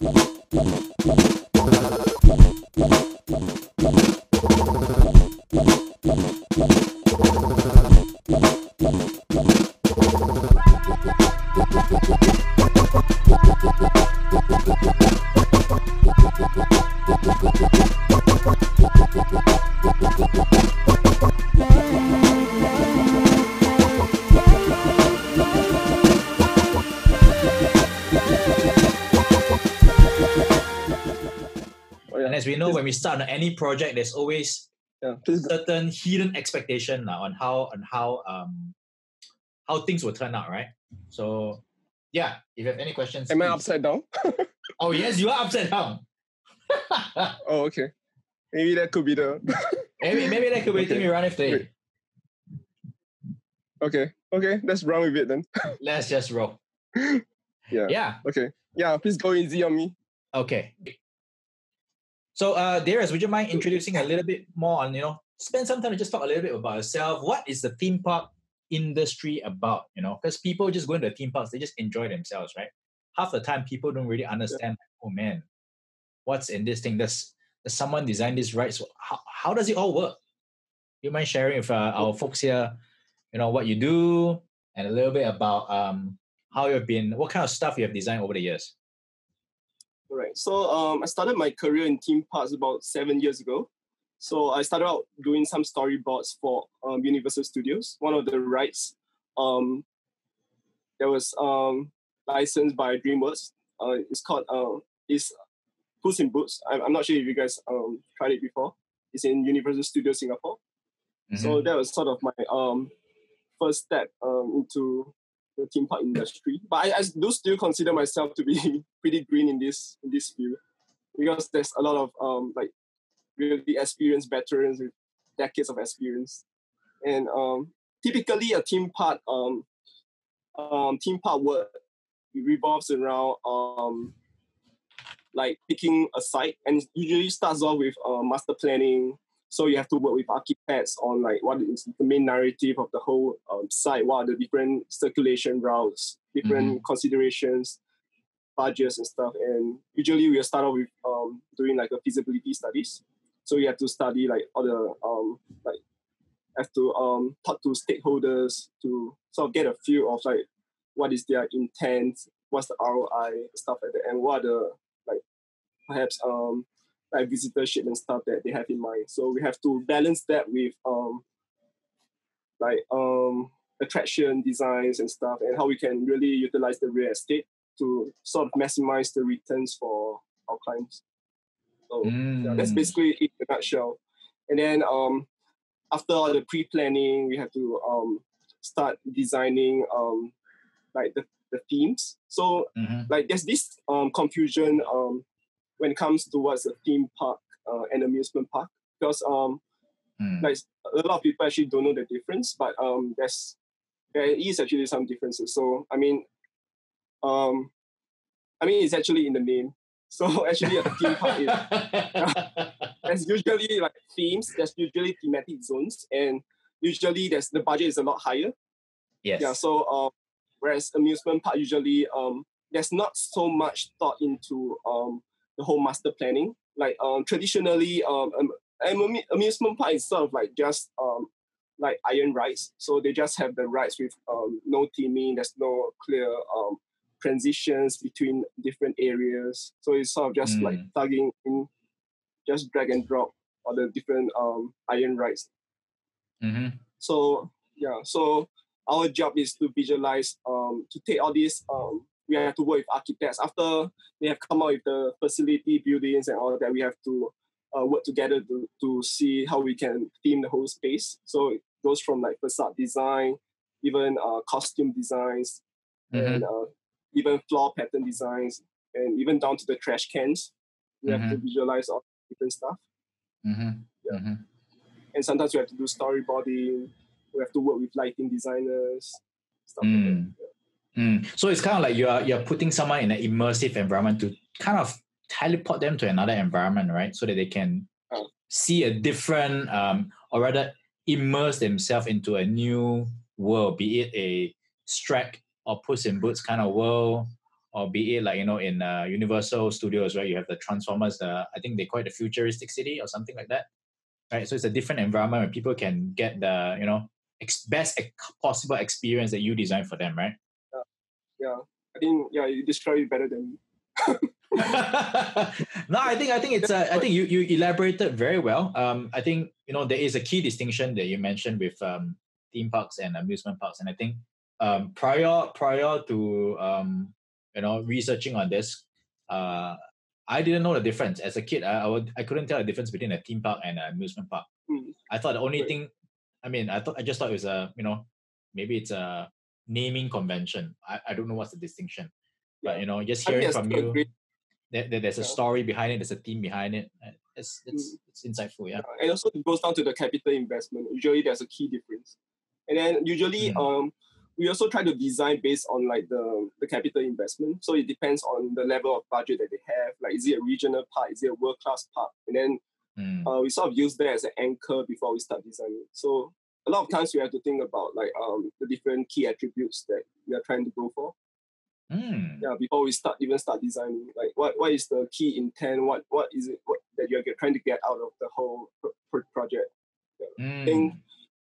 Blanc, blanc, blanc. On any project, there's always Yeah, certain hidden expectation uh, on how on how um how things will turn out, right? So yeah, if you have any questions, Am I upside down? Oh yes, you are upside down. oh, okay. Maybe that could be the. maybe maybe that could be Okay. okay. run if they okay, okay. Let's run with it then. let's just roll. Yeah. Yeah. Okay. Yeah. Please go easy on me. Okay. So, uh, Darius, would you mind introducing a little bit more on, you know, spend some time to just talk a little bit about yourself. What is the theme park industry about? You know, because people just go into theme parks, they just enjoy themselves, right? Half the time, people don't really understand. Oh man, what's in this thing? Does does someone design this right? So, how how does it all work? You mind sharing with uh, our folks here, you know, what you do and a little bit about um how you've been, what kind of stuff you have designed over the years? All right. So um, I started my career in theme parks about seven years ago. So I started out doing some storyboards for um, Universal Studios. One of the rides um, that was um, licensed by DreamWorks. Uh, it's called uh, it's Puss in Boots. I'm, I'm not sure if you guys um, tried it before. It's in Universal Studios Singapore. So that was sort of my um, first step um, into the theme park industry. But I, I do still consider myself to be pretty green in this in this field because there's a lot of um, like really experienced veterans with decades of experience, and um, typically a theme park um, um, theme park work revolves around um, like picking a site, and usually starts off with uh, master planning. So you have to work with architects on like what is the main narrative of the whole um, site, what are the different circulation routes, different considerations, budgets and stuff. And usually we'll start off with um, doing like a feasibility studies. So you have to study like all the um, like have to um, talk to stakeholders to sort of get a feel of like what is their intent, what's the ROI, stuff like that, and what are the like perhaps um, like visitorship and stuff that they have in mind. So we have to balance that with um, like um, attraction designs and stuff, and how we can really utilize the real estate to sort of maximize the returns for our clients. So yeah, that's Mm. basically it in a nutshell. And then um, after all the pre-planning, we have to um, start designing um, like the, the themes. So Mhm. like there's this um, confusion um, when it comes towards a theme park uh, and amusement park because um, Mm. like a lot of people actually don't know the difference, but um, there's there is actually some differences. So I mean, um, I mean it's actually in the name. So actually, a theme park is there's usually like themes. There's usually thematic zones, and usually there's the budget is a lot higher. yes. Yeah. So um, whereas amusement park usually um, there's not so much thought into um, the whole master planning. Like um, traditionally, um, amusement park itself like just um, like iron rides. So they just have the rides with um, no theming. There's no clear um, transitions between different areas. So it's sort of just like Mm. plugging in, just drag and drop all the different um, iron rides. hmm So yeah, so our job is to visualize, um, to take all these. Um, we have to work with architects after they have come out with the facility buildings and all that. We have to uh, work together to to see how we can theme the whole space. So it goes from like facade design, even uh, costume designs, Mhm. and uh, even floor pattern designs, and even down to the trash cans. We have to visualize all different stuff hmm Yeah. hmm and sometimes we have to do storyboarding. We have to work with lighting designers, stuff like that. Mm. Mm. So it's kind of like you're you're putting someone in an immersive environment to kind of teleport them to another environment, right? So that they can Oh. see a different, um, or rather, immerse themselves into a new world, be it a Shrek or Puss in Boots kind of world, or be it like you know in uh, Universal Studios where you have the Transformers, the I think they call it the futuristic city or something like that, right? So it's a different environment where people can get the you know ex- best ex- possible experience that you design for them, right? Yeah, I think yeah, you describe it better than me. no, I think I think it's uh, I think you you elaborated very well. Um, I think you know there is a key distinction that you mentioned with um, theme parks and amusement parks, and I think um, prior prior to um, you know researching on this, uh, I didn't know the difference as a kid. I I, would, I couldn't tell the difference between a theme park and an amusement park. Mm. I thought the only Right. thing, I mean, I thought I just thought it was a you know maybe it's a naming convention. I, I don't know what's the distinction, but you know just hearing from you that, that there's a story behind it, there's a theme behind it. uh, It's it's it's insightful, yeah. and also it goes down to the capital investment. Usually there's a key difference. And then usually Mm. um we also try to design based on like the, the capital investment. So it depends on the level of budget that they have. Like is it a regional park? Is it a world class park? And then Mm. uh, we sort of use that as an anchor before we start designing. So a lot of times we have to think about like um the different key attributes that we are trying to go for. Mm. Yeah, before we start even start designing. Like what, what is the key intent? What what is it what, that you're get, trying to get out of the whole pro- pro- project? Mm. think-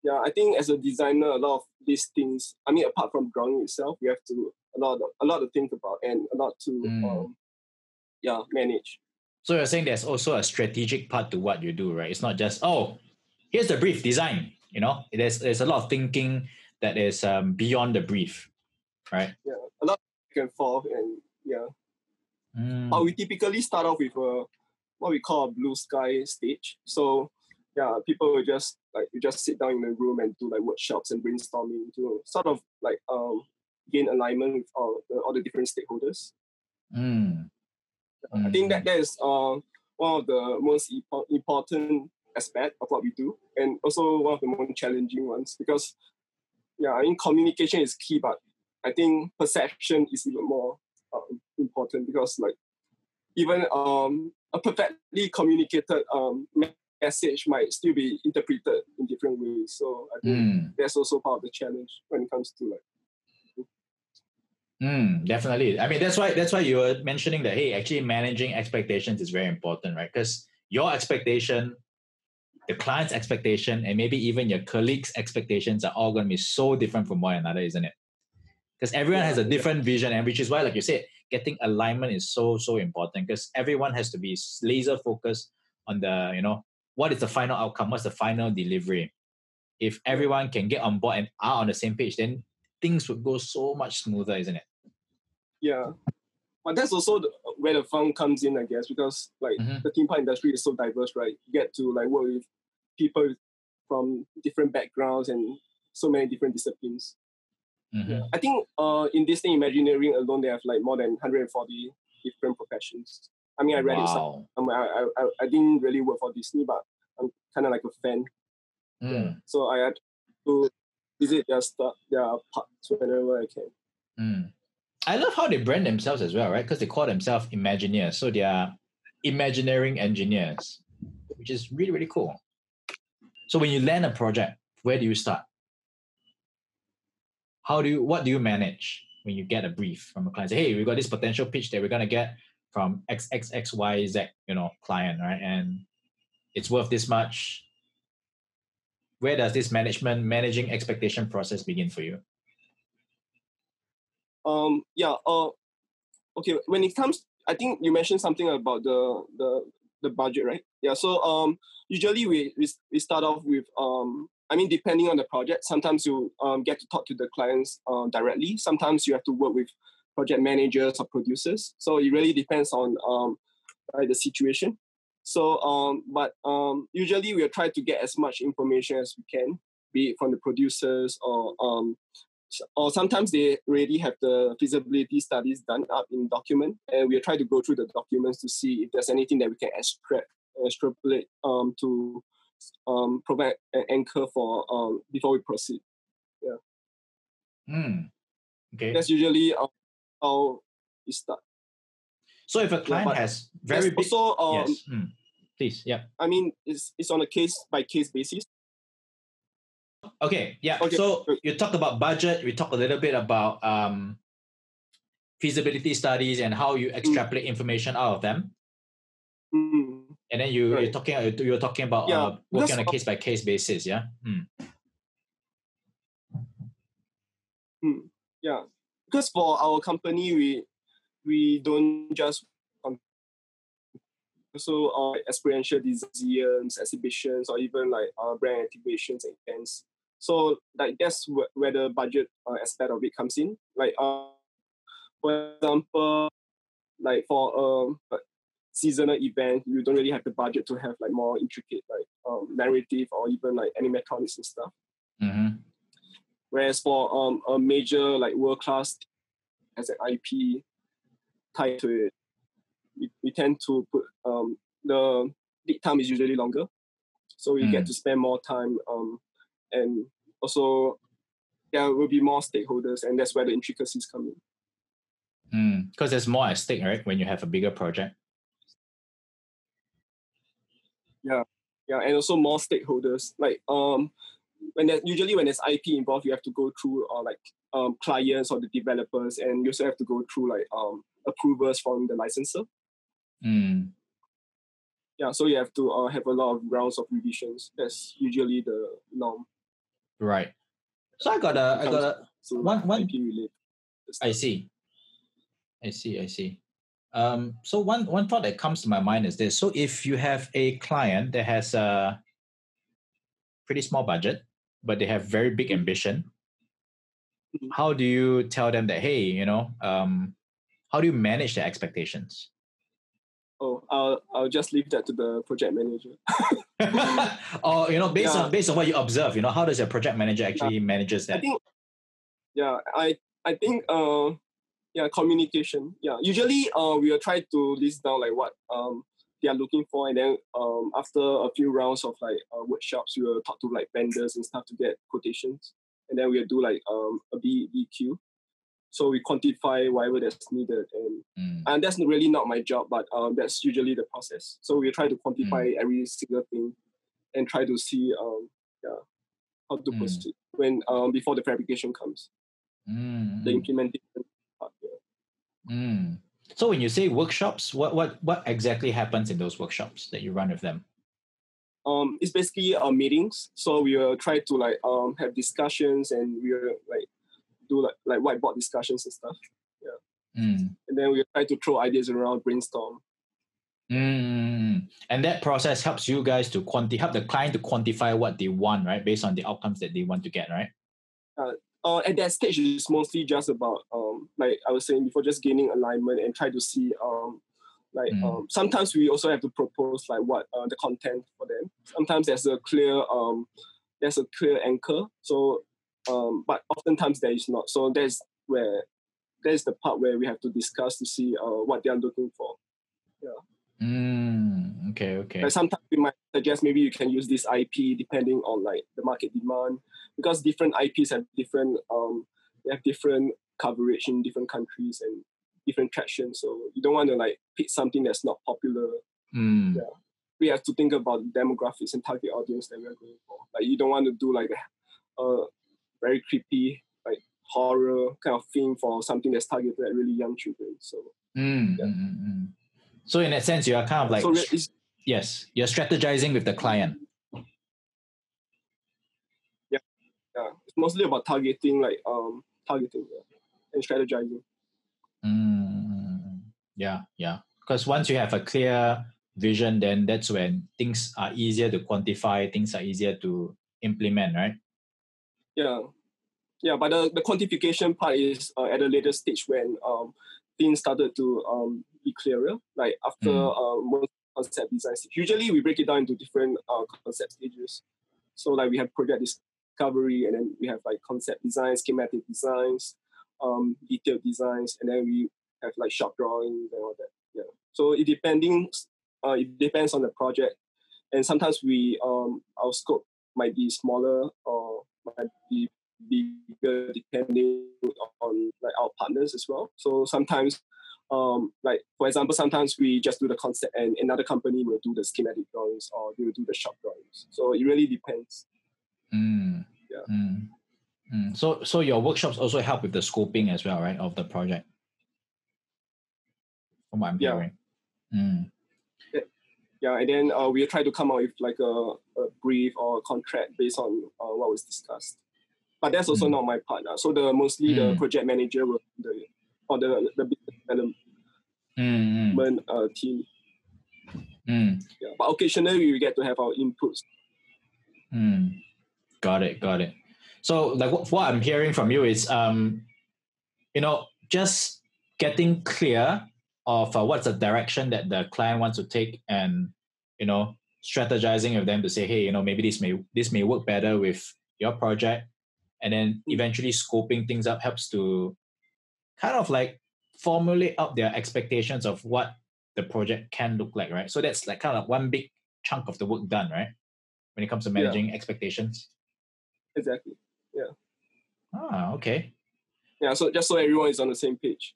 yeah, I think as a designer, a lot of these things. I mean, apart from drawing itself, we have to a lot, of, a lot to think about and a lot to, Mm. um, yeah, manage. So you're saying there's also a strategic part to what you do, right? It's not just oh, here's the brief design. You know, there's there's a lot of thinking that is um, beyond the brief, right? Yeah, a lot back and forth, and yeah. Mm. But we typically start off with a what we call a blue sky stage. So yeah, people will just like you just sit down in a room and do like workshops and brainstorming to sort of like um gain alignment with all the, all the different stakeholders. Mm. I think that that is uh, one of the most impo- important aspect of what we do, and also one of the most challenging ones because, yeah, I mean communication is key, but I think perception is even more um, important because like even um, a perfectly communicated um, message might still be interpreted in different ways. So I think Mm. that's also part of the challenge when it comes to like Mm, definitely. I mean, that's why that's why you were mentioning that. Hey, actually, managing expectations is very important, right? Because your expectation, the client's expectation, and maybe even your colleagues' expectations are all going to be so different from one another, isn't it? Because everyone has a Yeah, yeah. different vision, and which is why, like you said, getting alignment is so so important. Because everyone has to be laser focused on the, you know, what is the final outcome, what's the final delivery. If everyone can get on board and are on the same page, then things would go so much smoother, isn't it? Yeah, but that's also the, where the fun comes in, I guess, because like Mhm. the theme park industry is so diverse, right? You get to like work with people from different backgrounds and so many different disciplines. Mhm. I think uh, in Disney Imagineering alone, they have like more than 140 different professions. I mean, I read it Wow. somewhere. I, I, I didn't really work for Disney, but I'm kind of like a fan. Mm, So I had to visit their stuff, their parks whenever I can. mm. I love how they brand themselves as well, right? Because they call themselves Imagineers. So they are Imagineering engineers, which is really, really cool. So when you land a project, where do you start? How do you, what do you manage when you get a brief from a client? Say, hey, we got this potential pitch that we're to get from XXXYZ, you know, client, right? And it's worth this much. Where does this management, managing expectation process begin for you? Um, yeah. Uh, okay. When it comes, I think you mentioned something about the the the budget, right? Yeah. So um, usually we we, we start off with um. I mean, depending on the project, sometimes you um, get to talk to the clients uh, directly. Sometimes you have to work with project managers or producers. So it really depends on um, right, the situation. So, um, but um, usually we'll try to get as much information as we can, be it from the producers or um, or sometimes they already have the feasibility studies done up in document, and we'll try to go through the documents to see if there's anything that we can extract, extrapolate um, to um, provide an anchor for um, before we proceed. Yeah. Hmm. Okay. That's usually uh, how we start. So if a client but has very big, also, um, yes, Hmm. please, yeah. I mean, it's it's on a case by case basis. Okay, yeah. Okay, So you talked about budget. We talked a little bit about um, feasibility studies and how you extrapolate information out of them. Mm. And then you, Right. you're talking you're talking about Yeah, uh, working on a case by case basis, yeah. Mm. Yeah, because for our company, we we don't just um, also uh, experiential museums, exhibitions, or even like uh, brand activations and events. So like that's wh- where the budget uh, aspect of it comes in. Like uh, for example, like for um a seasonal event, you don't really have the budget to have like more intricate like um, narrative or even like animatronics and stuff. hmm Whereas for um, a major like world class as an IP tied to it, we, we tend to put um, the lead time is usually longer, so we get Mm. to spend more time um, and also there will be more stakeholders, and that's where the intricacies come in. Because there's more at stake, right? When you have a bigger project. Yeah, yeah, and also more stakeholders. Like um, when there, usually when there's IP involved, you have to go through uh, like um, clients or the developers, and you also have to go through like um, approvals from the licensor. Mm. Yeah, so you have to uh, have a lot of rounds of revisions. That's usually the norm. Right. So I got a I got a So One- one- IP. I see. I see. I see. Um, so one one thought that comes to my mind is this: so if you have a client that has a pretty small budget, but they have very big ambition, Mhm. how do you tell them that hey, you know, um, how do you manage their expectations? Oh, I'll I'll just leave that to the project manager. or you know, based Yeah. on based on what you observe, you know, how does your project manager actually manages that? I think, yeah, I I think uh, yeah, communication. Yeah, usually uh, we will try to list down like what um they are looking for, and then um after a few rounds of like uh, workshops, we will talk to like vendors and stuff to get quotations, and then we'll do like um a B BQ. So we quantify whatever that's needed, and Mm, and that's really not my job, but um, that's usually the process. So we try to quantify every single thing and try to see um, yeah, how to Mm. proceed when um, before the fabrication comes, mm, the mm, implementation part. Yeah. mm. So when you say workshops, what what what exactly happens in those workshops that you run with them? Um, it's basically uh, meetings. So we will try to like um, have discussions and we will like do like like whiteboard discussions and stuff. Mm. And then we try to throw ideas around, brainstorm. Mm. And that process helps you guys to quanti help the client to quantify what they want, right? Based on the outcomes that they want to get, right? uh, at that stage it's mostly just about um, like I was saying before, just gaining alignment and try to see um, like Mm. um, sometimes we also have to propose like what uh, the content for them. Sometimes there's a clear um, there's a clear anchor. So um, but oftentimes there is not. So that's where there's the part where we have to discuss to see uh, what they are looking for. Mm. Okay, okay. Like sometimes we might suggest maybe you can use this IP depending on like the market demand because different IPs have different um they have different coverage in different countries and different traction. So you don't want to like pick something that's not popular. Mm. Yeah. We have to think about demographics and target audience that we're going for. Like you don't want to do like a uh, very creepy like horror kind of thing for something that's targeted at really young children. So Mm, Yeah. mm, mm, mm. So in that sense, you are kind of like so yes, you're strategizing with the client. Yeah, yeah, it's mostly about targeting like um targeting yeah, and strategizing. Mm, yeah, yeah. Because once you have a clear vision, then that's when things are easier to quantify, things are easier to implement, right? Yeah, yeah. But the, the quantification part is uh, at a later stage when um, things started to um, be clearer. Like after Mm. uh, most concept designs. Usually we break it down into different uh, concept stages. So like we have project discovery, and then we have like concept designs schematic designs, um, detailed designs, and then we have like shop drawings and all that. Yeah. So it depending, uh, it depends on the project, and sometimes we um our scope might be smaller or might be bigger depending on like our partners as well. So sometimes, um, like for example, sometimes we just do the concept, and another company will do the schematic drawings, or they will do the shop drawings. So it really depends. Mm. Yeah. Mm. Mm. So, so your workshops also help with the scoping as well, right, of the project. from what I'm Yeah. hearing. Yeah, and then uh, we try to come up with like a, a brief or a contract based on uh, what was discussed. But that's also Mm. not my part. uh, So the mostly the Mm. project manager will the or the the business development Mm, mm, uh, team. mm, Yeah. But occasionally we get to have our inputs. mm. Got it, got it. So, like, what, what I'm hearing from you is, um, you know, just getting clear of uh, what's the direction that the client wants to take, and you know, strategizing with them to say, hey, you know, maybe this may this may work better with your project, and then eventually scoping things up helps to kind of like formulate out their expectations of what the project can look like, right? So that's like kind of like one big chunk of the work done, right? When it comes to Yeah. managing expectations. Exactly. Yeah. Ah, okay. Yeah, so just so everyone is on the same page.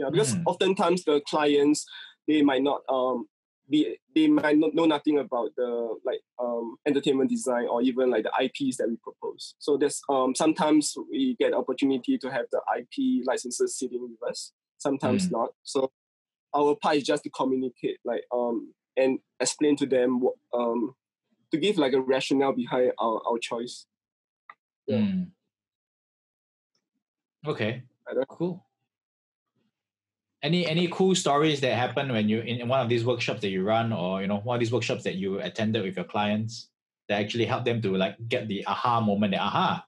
Yeah, because Mm. oftentimes the clients they might not um be they might not know nothing about the like um entertainment design or even like the IPs that we propose. So there's um sometimes we get opportunity to have the IP licenses sitting with us, sometimes not. So our part is just to communicate like um and explain to them what um to give like a rationale behind our, our choice. Yeah. Mm. Okay. Cool. Any any cool stories that happen when you in, one of these workshops that you run, or you know one of these workshops that you attended with your clients that actually help them to like get the aha moment? That aha,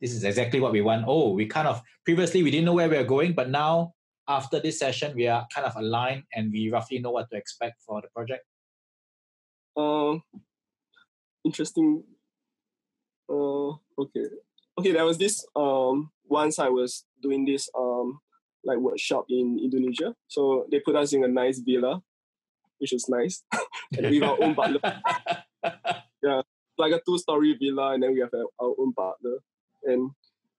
this is exactly what we want. Oh, we kind of previously we didn't know where we are going, but now after this session we are kind of aligned and we roughly know what to expect for the project. Uh, interesting. Uh, okay, okay. There was this um once I was doing this um like workshop in Indonesia. So they put us in a nice villa, which was nice, and we have our own butler, yeah, like a two-story villa, and then we have our own butler, and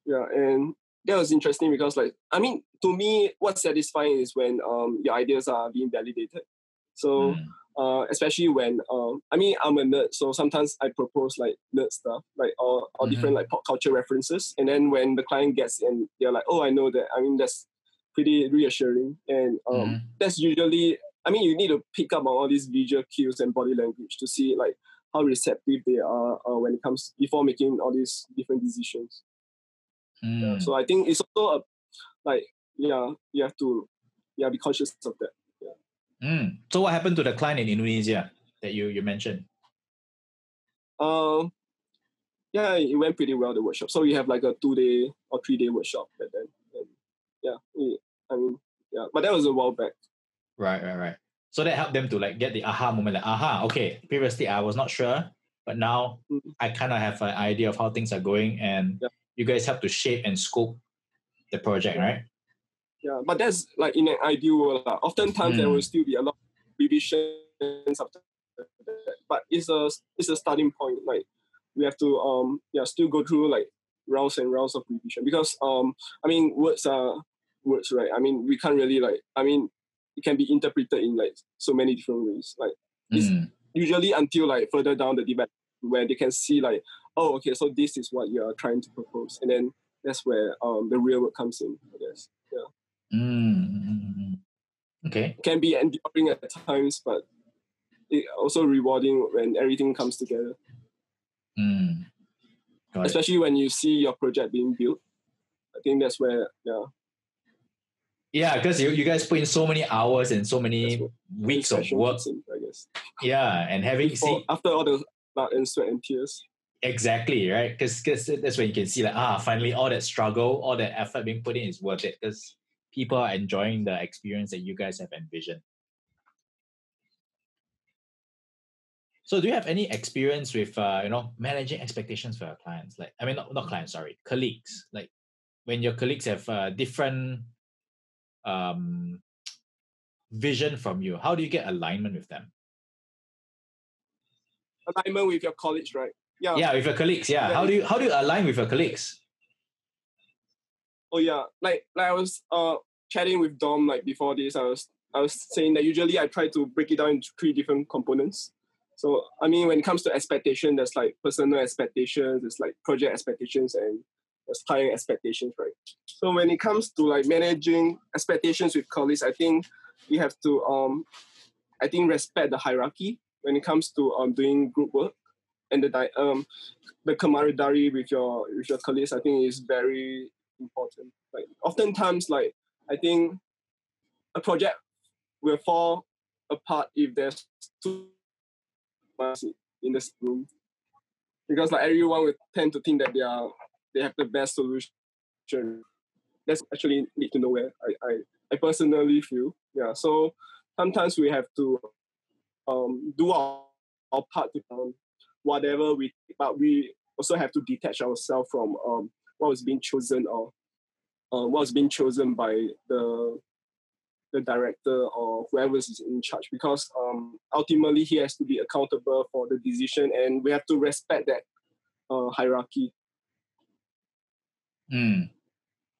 yeah, and that was interesting because like I mean to me, what's satisfying is when um your ideas are being validated. So Mm. uh, especially when um, I mean I'm a nerd, so sometimes I propose like nerd stuff, like or, or different like pop culture references, and then when the client gets in, they're like, oh, I know that. I mean that's pretty reassuring, and um, Mhm. that's usually. I mean, you need to pick up on all these visual cues and body language to see like how receptive they are uh, when it comes before making all these different decisions. Mm. So I think it's also a, like yeah, you have to yeah be conscious of that. Mm. So what happened to the client in Indonesia that you you mentioned? Um, yeah, it went pretty well the workshop. So we have like a two day or three day workshop back then. And yeah, it- I mean, yeah, but that was a while back. Right, right, right. So that helped them to like get the aha moment, like aha, okay. Previously I was not sure, but now Mhm. I kind of have an idea of how things are going, and Yeah. you guys help to shape and scope the project, right? Yeah, but that's like in an ideal world. lah. Oftentimes there Mm. will still be a lot of revisions after that, but it's a it's a starting point. Like we have to um yeah still go through like rounds and rounds of revision because um I mean words are words right. I mean we can't really like I mean it can be interpreted in like so many different ways. Like It's- Mm. usually until like further down the debate where they can see like oh okay so this is what you are trying to propose and then that's where um the real work comes in i guess Yeah. mm, mm, mm. Okay. it can be enduring at times but it also rewarding when everything comes together Mm. Got it. especially when you see your project being built i think that's where yeah Yeah, because you, you guys put in so many hours and so many what- weeks of work. in, i guess Yeah, and having Before, see after all the blood and sweat and tears exactly right because that's when you can see like ah finally all that struggle, all that effort being put in is worth it because people are enjoying the experience that you guys have envisioned. So, do you have any experience with uh, you know managing expectations for your clients? Like, I mean, not, not clients, sorry, colleagues. Like, when your colleagues have uh, different um, vision from you, how do you get alignment with them? alignment with your college right yeah Yeah, with your colleagues. Yeah, Yeah, how do you how do you align with your colleagues? Oh yeah, like like I was uh chatting with Dom like before this. I was I was saying that usually I try to break it down into three different components. So I mean, when it comes to expectation, there's like personal expectations, there's like project expectations, and there's client expectations, right? So when it comes to like managing expectations with colleagues, I think you have to um, I think respect the hierarchy when it comes to um doing group work and the um the camaraderie with your with your colleagues. I think is very important. Like oftentimes, like I think a project will fall apart if there's too much in this room because like everyone will tend to think that they are they have the best solution. That's actually lead to nowhere. I, I, I personally feel. Yeah. So sometimes we have to um, do our, our part to um, whatever we but we also have to detach ourselves from um, what was being chosen or uh, what was being chosen by the the director or whoever is in charge because um, ultimately he has to be accountable for the decision and we have to respect that uh, hierarchy. Mm.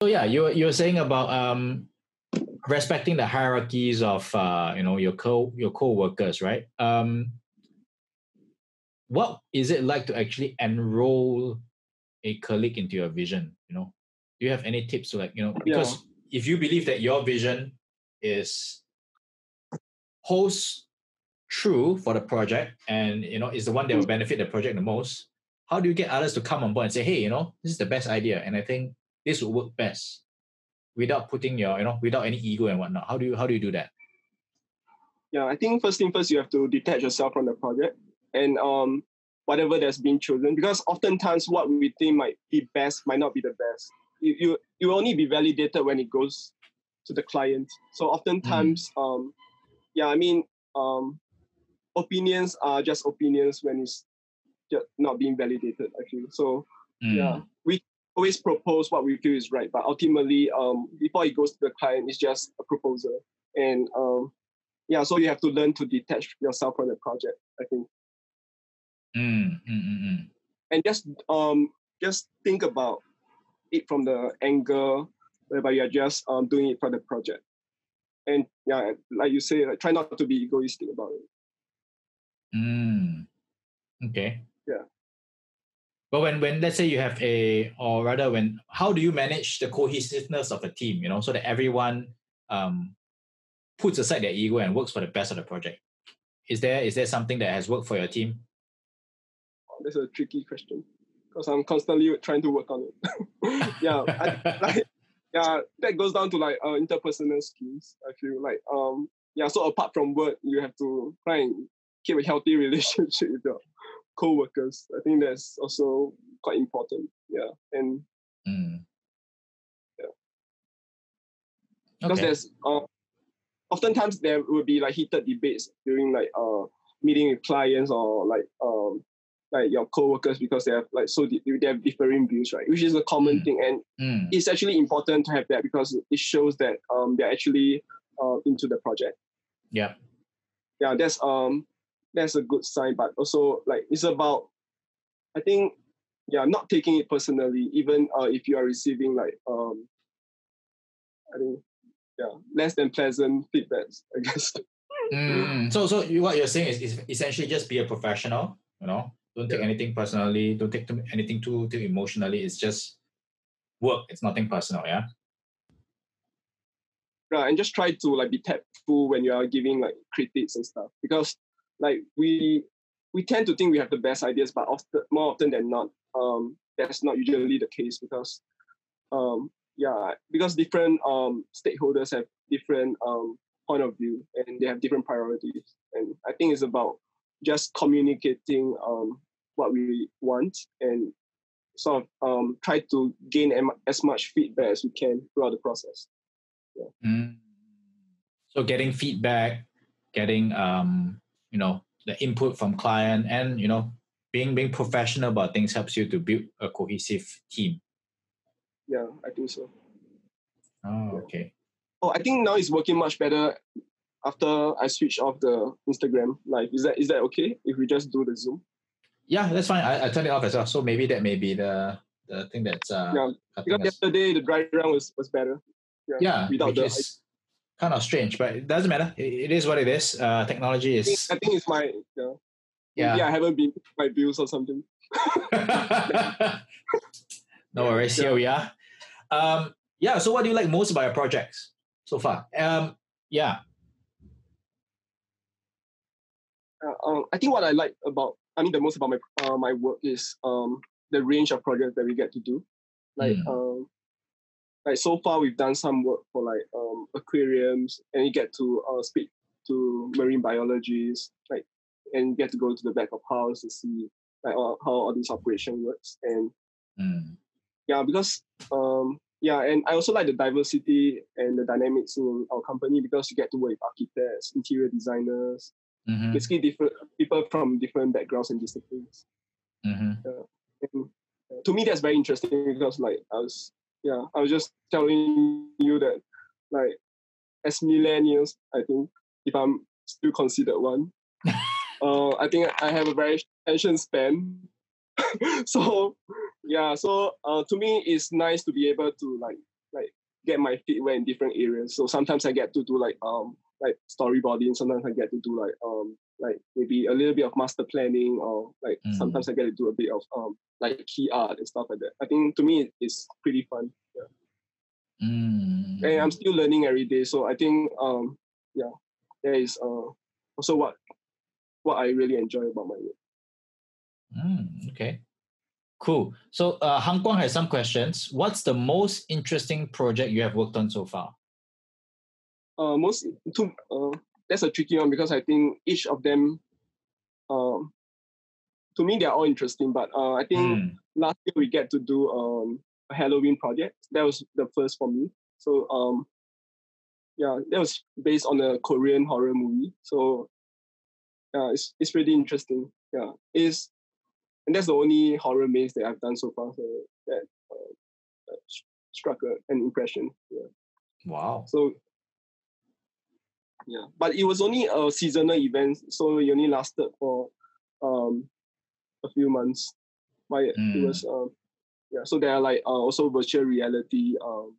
So yeah, you you were saying about um, respecting the hierarchies of uh, you know your co your co-workers, right? Um, what is it like to actually enroll a colleague into your vision? You know, do you have any tips to like you know because yeah. if you believe that your vision is holds true for the project and you know is the one that will mm. benefit the project the most how do you get others to come on board and say hey you know this is the best idea and i think this will work best without putting your you know without any ego and whatnot how do you how do you do that yeah i think first thing first you have to detach yourself from the project and um whatever that's been chosen because oftentimes what we think might be best might not be the best you you, you only be validated when it goes to the client. So oftentimes, mm. um, yeah, I mean, um, opinions are just opinions when it's just not being validated. I feel so. Mm. Yeah, we always propose what we feel is right, but ultimately, um, before it goes to the client, it's just a proposal, and um, yeah, so you have to learn to detach yourself from the project. I think. Mm, mm, mm, mm. and just um just think about it from the angle whereby you're just um, doing it for the project. And yeah, like you say, like, try not to be egoistic about it. Mm. Okay. Yeah. But when, when let's say you have a, or rather when, how do you manage the cohesiveness of a team, you know, so that everyone um, puts aside their ego and works for the best of the project? Is there is there something that has worked for your team? That's a tricky question because I'm constantly trying to work on it. yeah, I, like, yeah, that goes down to like uh, interpersonal skills. I feel like um yeah. So apart from work, you have to try and keep a healthy relationship with your co-workers. I think that's also quite important. Yeah, and mm. yeah, because okay. there's uh, oftentimes there will be like heated debates during like uh meeting with clients or like um like your co-workers because they have like so they have differing views right which is a common mm. thing and mm. it's actually important to have that because it shows that um they're actually uh, into the project yeah yeah that's um that's a good sign but also like it's about i think yeah not taking it personally even uh, if you are receiving like um i think yeah less than pleasant feedbacks i guess mm. so so what you're saying is, is essentially just be a professional you know don't take yeah. anything personally. Don't take too, anything too too emotionally. It's just work. It's nothing personal. Yeah. Right, and just try to like be tactful when you are giving like critiques and stuff because like we we tend to think we have the best ideas, but often more often than not, um, that's not usually the case because um, yeah, because different um stakeholders have different um point of view and they have different priorities, and I think it's about just communicating um what we want and sort of um, try to gain as much feedback as we can throughout the process. Yeah. Mm. So getting feedback, getting um, you know the input from client, and you know being being professional about things helps you to build a cohesive team. Yeah, I think so. Oh, okay. Oh, I think now it's working much better after I switch off the Instagram live. Is that is that okay if we just do the Zoom? Yeah, that's fine. I, I turned it off as well. So maybe that may be the the thing that's uh yeah. Because yesterday the dry run was, was better. Yeah, yeah without the is kind of strange, but it doesn't matter. It, it is what it is. Uh, technology is. I think, I think it's my yeah. Yeah, I haven't been my views or something. No worries. Here we are. Um, yeah. So, what do you like most about your projects so far? Um, yeah. Uh, um, I think what I like about, I mean, the most about my uh, my work is um, the range of projects that we get to do. Like, Mm. um, like so far we've done some work for like um, aquariums, and you get to uh, speak to marine biologists, like, and you get to go to the back of house to see like all, how all this operation works. And Mm. yeah, because um, yeah, and I also like the diversity and the dynamics in our company because you get to work with architects, interior designers, Mhm. basically different people from different backgrounds and disciplines. Mhm. And uh, to me, that's very interesting because, like, I was, yeah, I was just telling you that, like, as millennials, I think if I'm still considered one, uh, I think I have a very attention span. so, yeah, so uh, to me, it's nice to be able to like, like, get my feet wet in different areas. So sometimes I get to do like um like storyboarding. Sometimes I get to do like um like maybe a little bit of master planning or like Mm. sometimes I get to do a bit of um like key art and stuff like that. I think to me it's pretty fun. Mm. And I'm still learning every day. So I think um yeah, that is uh also what what I really enjoy about my work. Mm, okay. Cool. So uh, Hang Kwang has some questions. What's the most interesting project you have worked on so far? Uh most to uh that's a tricky one because I think each of them um to me they're all interesting, but uh I think Mm. last year we get to do um, a Halloween project. That was the first for me. So um, yeah, that was based on a Korean horror movie. So yeah, it's it's pretty interesting. Yeah, it's and that's the only horror maze that I've done so far. So that uh, struck a, an impression. Yeah. Wow. So yeah, but it was only a seasonal event, so it only lasted for um a few months. But it, it Mm. was um yeah, so there are like uh, also virtual reality um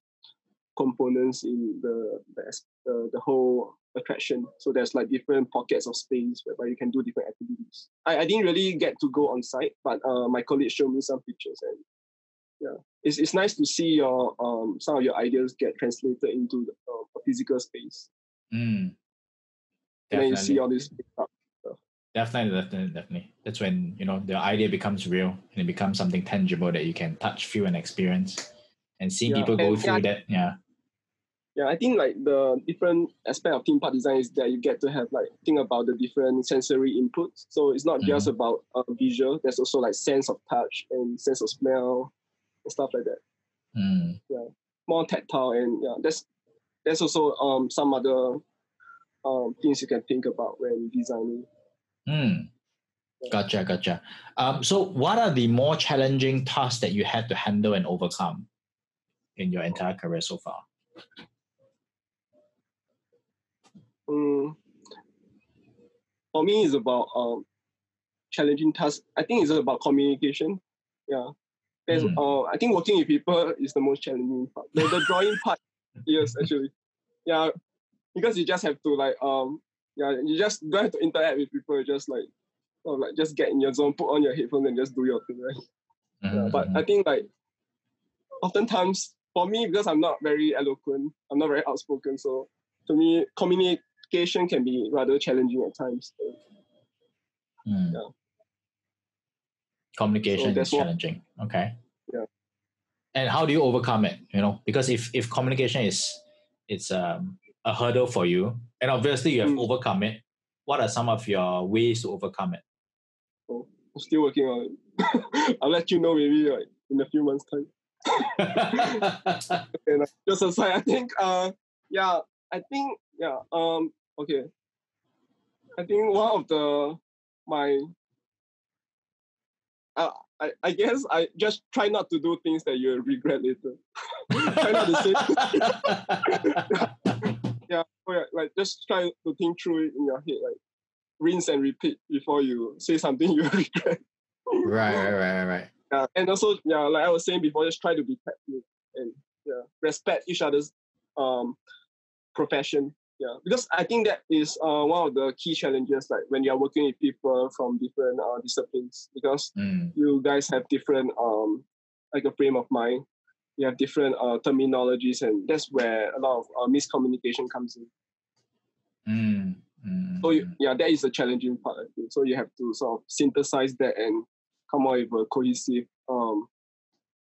components in the the, the the whole attraction. So there's like different pockets of space where you can do different activities. I, I didn't really get to go on site, but uh, my colleague showed me some pictures and yeah, it's, it's nice to see your um some of your ideas get translated into the, uh, a physical space. Mm. And then you Definitely. see all this. Definitely, definitely, definitely. That's when you know the idea becomes real and it becomes something tangible that you can touch, feel, and experience. And seeing Yeah, people go and- through yeah. that, yeah. Yeah, I think like the different aspect of theme park design is that you get to have like think about the different sensory inputs. So it's not just about uh, visual. There's also like sense of touch and sense of smell and stuff like that. Mm. More tactile and yeah, that's there's also um some other um things you can think about when designing. Mm. Gotcha, gotcha. Um, so, what are the more challenging tasks that you had to handle and overcome in your entire career so far? Mm, for me, it's about um, challenging tasks. I think it's about communication. Yeah. There's, Mm. uh, I think working with people is the most challenging part. The, the drawing part, yes, actually. Yeah. Because you just have to like um yeah, you just don't have to interact with people, you just like or like just get in your zone, put on your headphones and just do your thing, right? Yeah, Mhm, but. I think like oftentimes for me because I'm not very eloquent, I'm not very outspoken. So to me, communication can be rather challenging at times. Mm. yeah. Communication is that's what- challenging. Okay. And how do you overcome it? You know, because if if communication is it's um, a hurdle for you, and obviously you have Mm. overcome it. What are some of your ways to overcome it? So I'm still working on it. I'll let you know maybe like in a few months time. And uh, just aside, I think uh yeah, I think yeah, um okay. I think one of the my uh, I, I guess I just try not to do things that you regret later. try not to say yeah, oh yeah, like just try to think through it in your head, like rinse and repeat before you say something you regret. right, right, right, right. Yeah, and also yeah, like I was saying before, just try to be tactful and yeah, respect each other's um profession. Yeah, because I think that is uh, one of the key challenges, like when you are working with people from different uh, disciplines, because Mm, you guys have different um like a frame of mind. You have different uh, terminologies, and that's where a lot of uh, miscommunication comes in. Mm, mm, So you, mm. yeah, that is the challenging part. I think. So you have to sort of synthesize that and come up with a cohesive, um,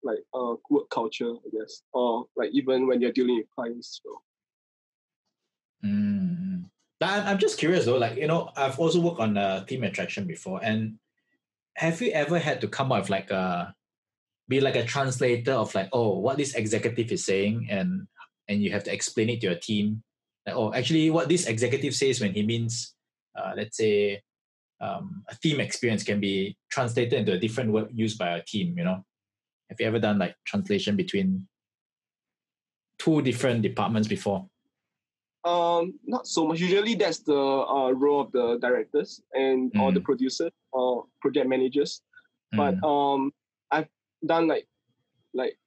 like uh, work culture, I guess, or like even when you're dealing with clients. So. Mm. I'm, just curious though, like, you know, I've also worked on a theme attraction before. And have you ever had to come up with like a, be like a translator of like, oh, what this executive is saying and and you have to explain it to your team. Like, oh, actually what this executive says when he means, uh, let's say, um, a team experience can be translated into a different word used by a team, you know? Have you ever done like translation between two different departments before? Um, not so much. Usually, that's the uh, role of the directors and or the Mm. producers or project managers. But Mm. um, I've done like like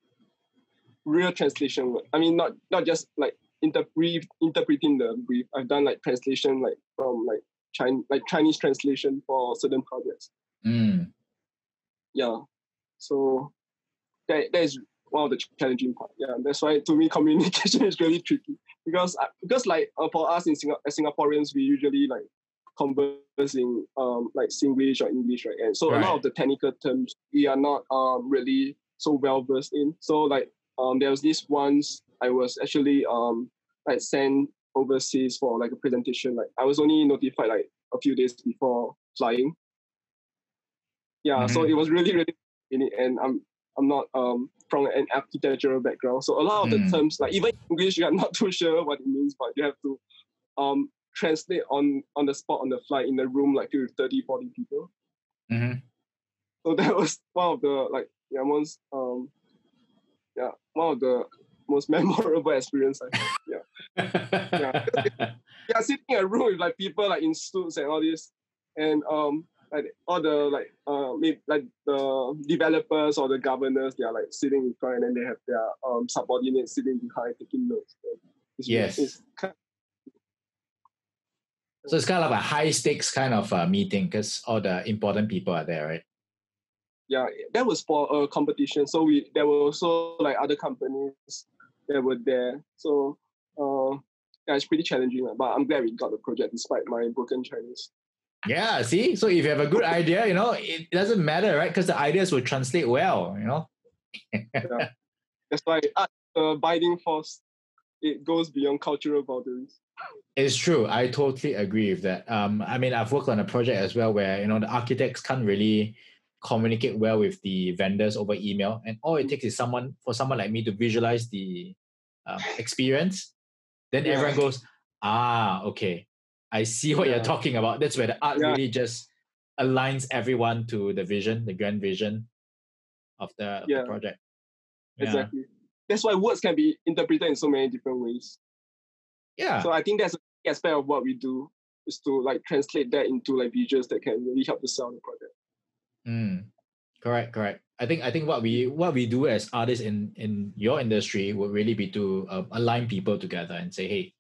real translation work. I mean, not not just like inter- brief, interpreting the brief. I've done like translation like from like Chinese like Chinese translation for certain projects. Mm. Yeah, so that that is one of the challenging part. Yeah, that's why to me communication is really tricky because because like uh, for us in Singa- as Singaporeans, we usually like converse in um like Singlish or English, right? And so a lot of the technical terms we are not um really so well versed in. So like um there was this once I was actually um like sent overseas for like a presentation. Like I was only notified like a few days before flying. Yeah, so Mhm. it was really really in it, and I'm I'm not um from an architectural background, so a lot of Mm. the terms like even English, you're not too sure what it means, but you have to um translate on on the spot on the flight in the room like with 30, 40 people. Mhm. So that was one of the like yeah most um yeah one of the most memorable experience I had. Yeah. Yeah, sitting in a room with like people like in suits and all this, and um like all the like uh maybe like the developers or the governors they are like sitting in front and then they have their um subordinates sitting behind taking notes. So it's, Yes. it's kind So it's kind of like a high stakes kind of uh, meeting because all the important people are there, right? yeah, that was for a competition. So we there were also like other companies that were there. So uh yeah, it's pretty challenging, but I'm glad we got the project despite my broken Chinese. Yeah, see? So if you have a good idea, you know, it doesn't matter, right? Because the ideas will translate well, you know? That's why art, the binding force, it goes beyond cultural boundaries. It's true. I totally agree with that. Um, I mean, I've worked on a project as well where, you know, the architects can't really communicate well with the vendors over email. And all it takes is someone, for someone like me to visualize the um, experience. Then Yeah. everyone goes, ah, okay. I see what you're talking about. That's where the art Yeah. really just aligns everyone to the vision, the grand vision of the, of the project. Yeah. Exactly. That's why words can be interpreted in so many different ways. Yeah. So I think that's a aspect of what we do is to like translate that into like visuals that can really help to sell the product. Mm, correct, correct. I think I think what we what we do as artists in in your industry would really be to uh, align people together and say, hey,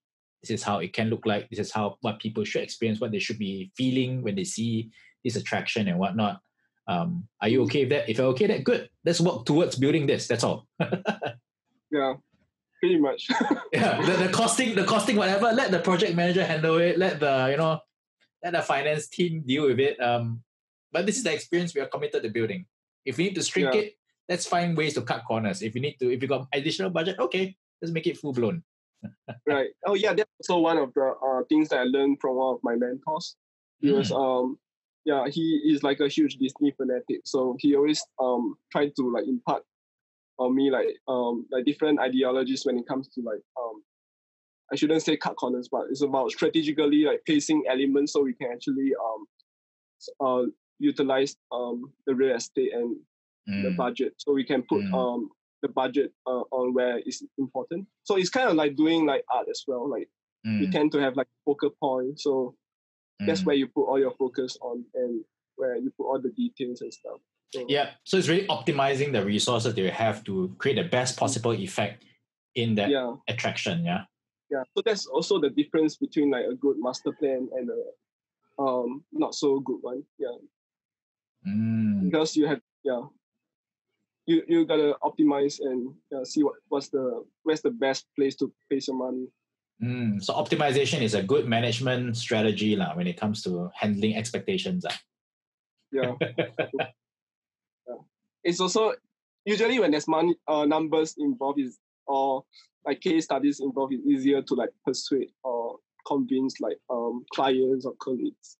this is how it can look like. This is how what people should experience, what they should be feeling when they see this attraction and whatnot. Um, are you okay with that? If you're okay, that good. Let's work towards building this. That's all. Yeah, pretty much. yeah, the, the costing, the costing, whatever. Let the project manager handle it. Let the you know, let the finance team deal with it. Um, but this is the experience we are committed to building. If we need to shrink Yeah. it, let's find ways to cut corners. If you need to, if you got additional budget, okay, let's make it full blown. Right. Oh yeah, that's also one of the uh, things that I learned from one of my mentors. He was um yeah, he is like a huge Disney fanatic. So he always um tried to like impart on me like um like different ideologies when it comes to like um I shouldn't say cut corners, but it's about strategically like placing elements so we can actually um uh utilize um the real estate and the Mm, budget so we can put Mm. um the budget uh, on where it's important so it's kind of like doing like art as well like you mm, tend to have like a focal point so that's mm. where you put all your focus on and where you put all the details and stuff so, Yeah, so it's really optimizing the resources that you have to create the best possible effect in that yeah attraction. Yeah. yeah so that's also the difference between like a good master plan and a um not so good one yeah Mm. because you have yeah you you gotta optimize and uh, see what what's the where's the best place to place your money. Mm, so optimization is a good management strategy la, when it comes to handling expectations. Ah. Yeah. yeah. It's also usually when there's money uh, numbers involved is or like case studies involved, it's easier to like persuade or convince like um clients or colleagues.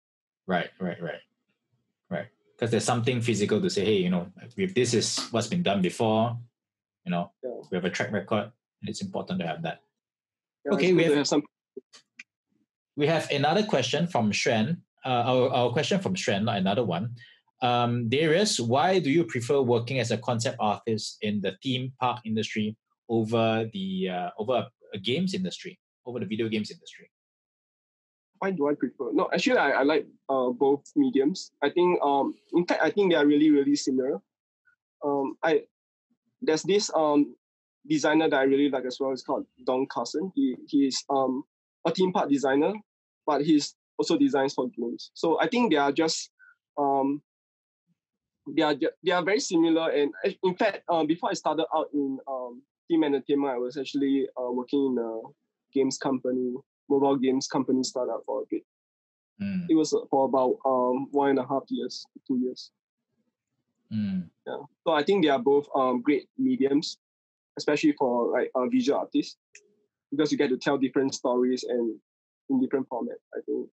Right, right, right. Because there's something physical to say, hey, you know, if this is what's been done before, you know, Yeah. we have a track record. And it's important to have that. Yeah, Okay, we have- have some We have another question from Shren. Uh, our, our question from Shren, not another one. Um, Darius, why do you prefer working as a concept artist in the theme park industry over the uh, over a, a games industry, over the video games industry? Why do I prefer? No, actually, I, I like uh, both mediums. I think, um, in fact, I think they are really, really similar. Um, I there's this um designer that I really like as well. It's called Don Carson. He he's um a theme park designer, but he's also designs for games. So I think they are just um they are they are very similar. And in fact, um, before I started out in um theme entertainment, I was actually uh, working in a games company mobile games company startup for a bit. Mm, It was for about um one and a half years, two years. mm, Yeah. So I think they are both um great mediums, especially for like uh, visual artists, because you get to tell different stories and in different format. I think,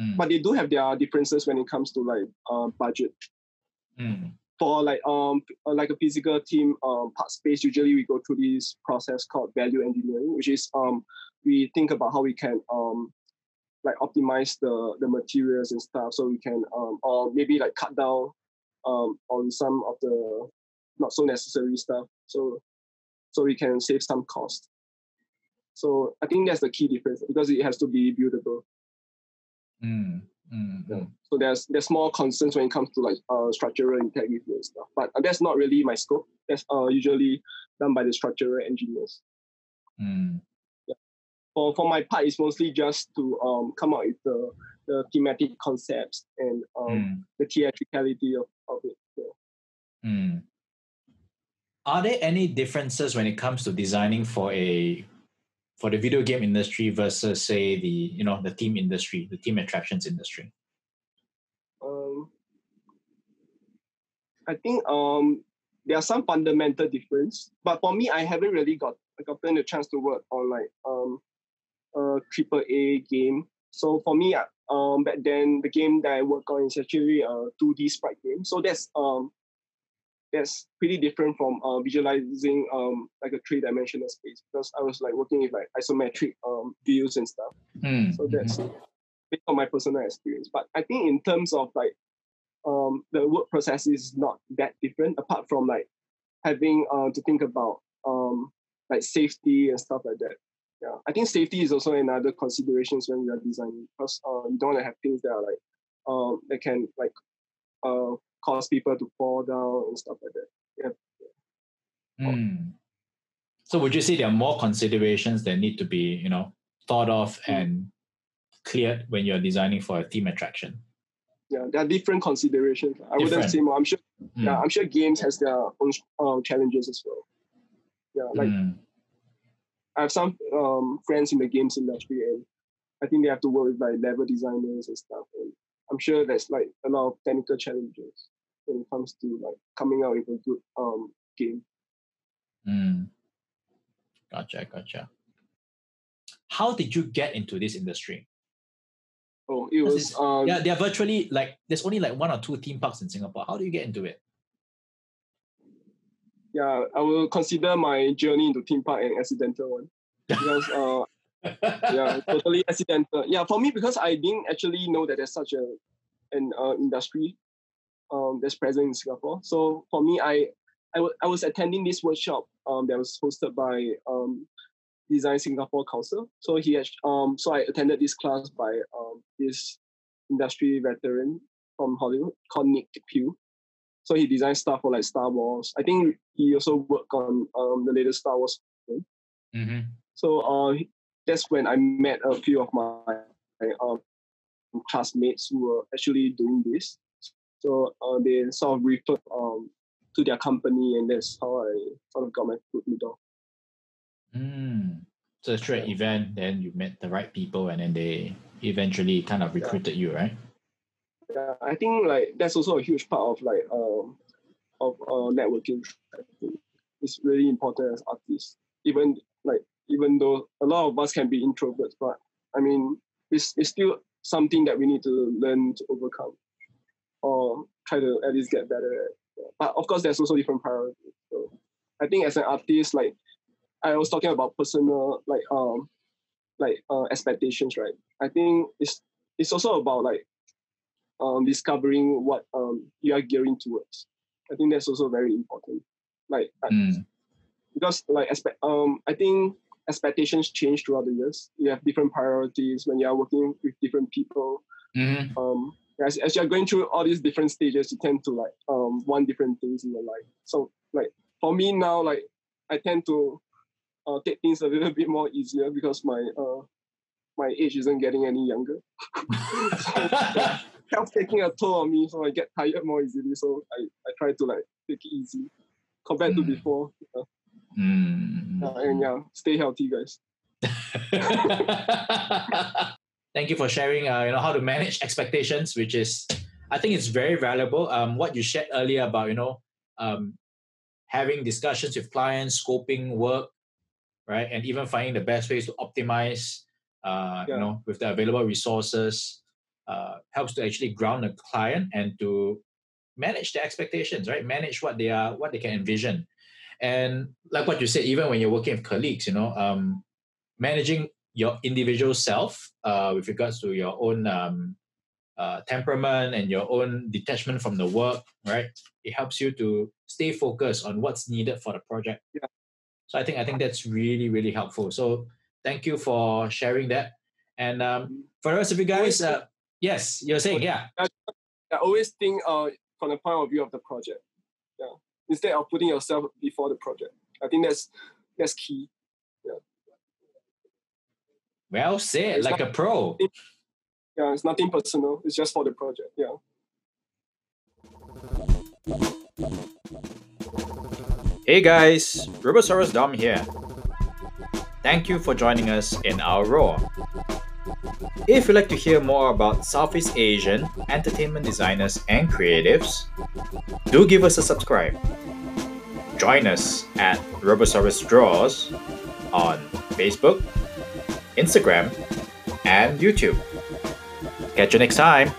mm, but they do have their differences when it comes to like uh, budget. mm, For like um uh, like a physical team um part space, usually we go through this process called value engineering, which is um we think about how we can um like optimize the the materials and stuff so we can um or maybe like cut down um on some of the not so necessary stuff so so we can save some cost so i think that's the key difference because it has to be buildable mm, mm, Yeah. mm. so there's there's more concerns when it comes to like uh structural integrity and stuff but that's not really my scope that's uh usually done by the structural engineers mm. For for my part, it's mostly just to um come up with the the thematic concepts and um Mm, the theatricality of, of it. Yeah. mm. Are there any differences when it comes to designing for a for the video game industry versus say the you know the theme industry, the theme attractions industry? Um, I think um there are some fundamental difference, but for me, I haven't really got gotten the chance to work on like um a triple A game. So for me, um back then the game that I work on is actually a two D sprite game. So that's um that's pretty different from uh, visualizing um like a three dimensional space because I was like working with like isometric um views and stuff. Mm, So that's based on my personal experience. But I think in terms of like um the work process is not that different apart from like having uh to think about um like safety and stuff like that. Yeah. I think safety is also another considerations when we are designing because uh, you don't want to have things that are like um that can like uh cause people to fall down and stuff like that. Mm. So would you say there are more considerations that need to be, you know, thought of Mm. and cleared when you're designing for a theme attraction? Yeah, there are different considerations. I wouldn't say more. I'm sure Mm, yeah, I'm sure games has their own uh, challenges as well. Yeah, like mm, I have some um, friends in the games industry, and I think they have to work with like level designers and stuff. And I'm sure there's like a lot of technical challenges when it comes to like coming out with a good um, game. mm. Gotcha, gotcha. How did you get into this industry? Oh, it was um, yeah, they're virtually like there's only like one or two theme parks in Singapore. How do you get into it? Yeah. I will consider my journey into theme park an accidental one because uh, yeah, totally accidental. Yeah, for me because I didn't actually know that there's such a an uh, industry um, that's present in Singapore. So for me, I I was attending this workshop um, that was hosted by um, Design Singapore Council. So he act- um so I attended this class by um, this industry veteran from Hollywood called Nick Pugh. So he designed stuff for like Star Wars. I think he also worked on um, the latest Star Wars hmm so uh, that's when I met a few of my, my um, classmates who were actually doing this. So uh, they sort of referred um, to their company, and that's how I sort of got my foot in the door. Mm. So through an event, then you met the right people, and then they eventually kind of recruited yeah. you, right? Yeah, I think like that's also a huge part of like um of uh, networking. It's really important as artists. Even like even though a lot of us can be introverts, but I mean it's it's still something that we need to learn to overcome or try to at least get better at. But of course, there's also different priorities. So I think as an artist, like I was talking about personal, like um, like uh, expectations, right? I think it's it's also about like um, discovering what um, you are gearing towards. I think that's also very important. Like mm. because like expect um, I think expectations change throughout the years. You have different priorities when you are working with different people. Mm-hmm. Um, as, as you're going through all these different stages, you tend to like um, want different things in your life. So like for me now, like I tend to uh, take things a little bit more easier because my uh, my age isn't getting any younger. so, health taking a toll on me, so I get tired more easily. So I, I try to like take it easy compared mm. to before. mm. uh, and yeah, stay healthy, guys. Thank you for sharing. Uh, you know how to manage expectations, which is, I think, it's very valuable. Um, what you shared earlier about you know, um, having discussions with clients, scoping work, right, and even finding the best ways to optimize. Uh, yeah. You know, with the available resources, uh, helps to actually ground the client and to manage the expectations, right? Manage what they are, what they can envision. And like what you said, even when you're working with colleagues, you know, um, managing your individual self uh, with regards to your own um, uh, temperament and your own detachment from the work, right? It helps you to stay focused on what's needed for the project. Yeah. So I think I think that's really really helpful. So thank you for sharing that. And um, mm-hmm. for the rest of you guys, uh, yes, you're saying yeah. I, I always think uh, from the point of view of the project. Yeah. Instead of putting yourself before the project, I think that's that's key. Well said, it's like not, a pro. yeah, it's nothing personal. It's just for the project. Yeah. Hey guys, Robosaurus Dom here. Thank you for joining us in our Raw. If you'd like to hear more about Southeast Asian entertainment designers and creatives, do give us a subscribe. Join us at Robosaurus Draws on Facebook, Instagram, and YouTube. Catch you next time.